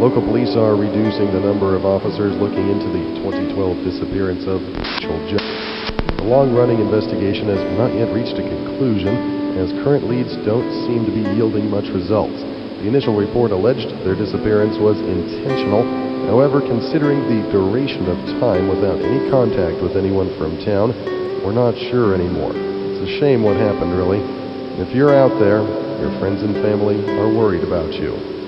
Local police are reducing the number of officers looking into the 2012 disappearance of Mitchell. Jones. The long-running investigation has not yet reached a conclusion, as current leads don't seem to be yielding much results. The initial report alleged their disappearance was intentional. However, considering the duration of time without any contact with anyone from town, we're not sure anymore. It's a shame what happened, really. If you're out there, your friends and family are worried about you.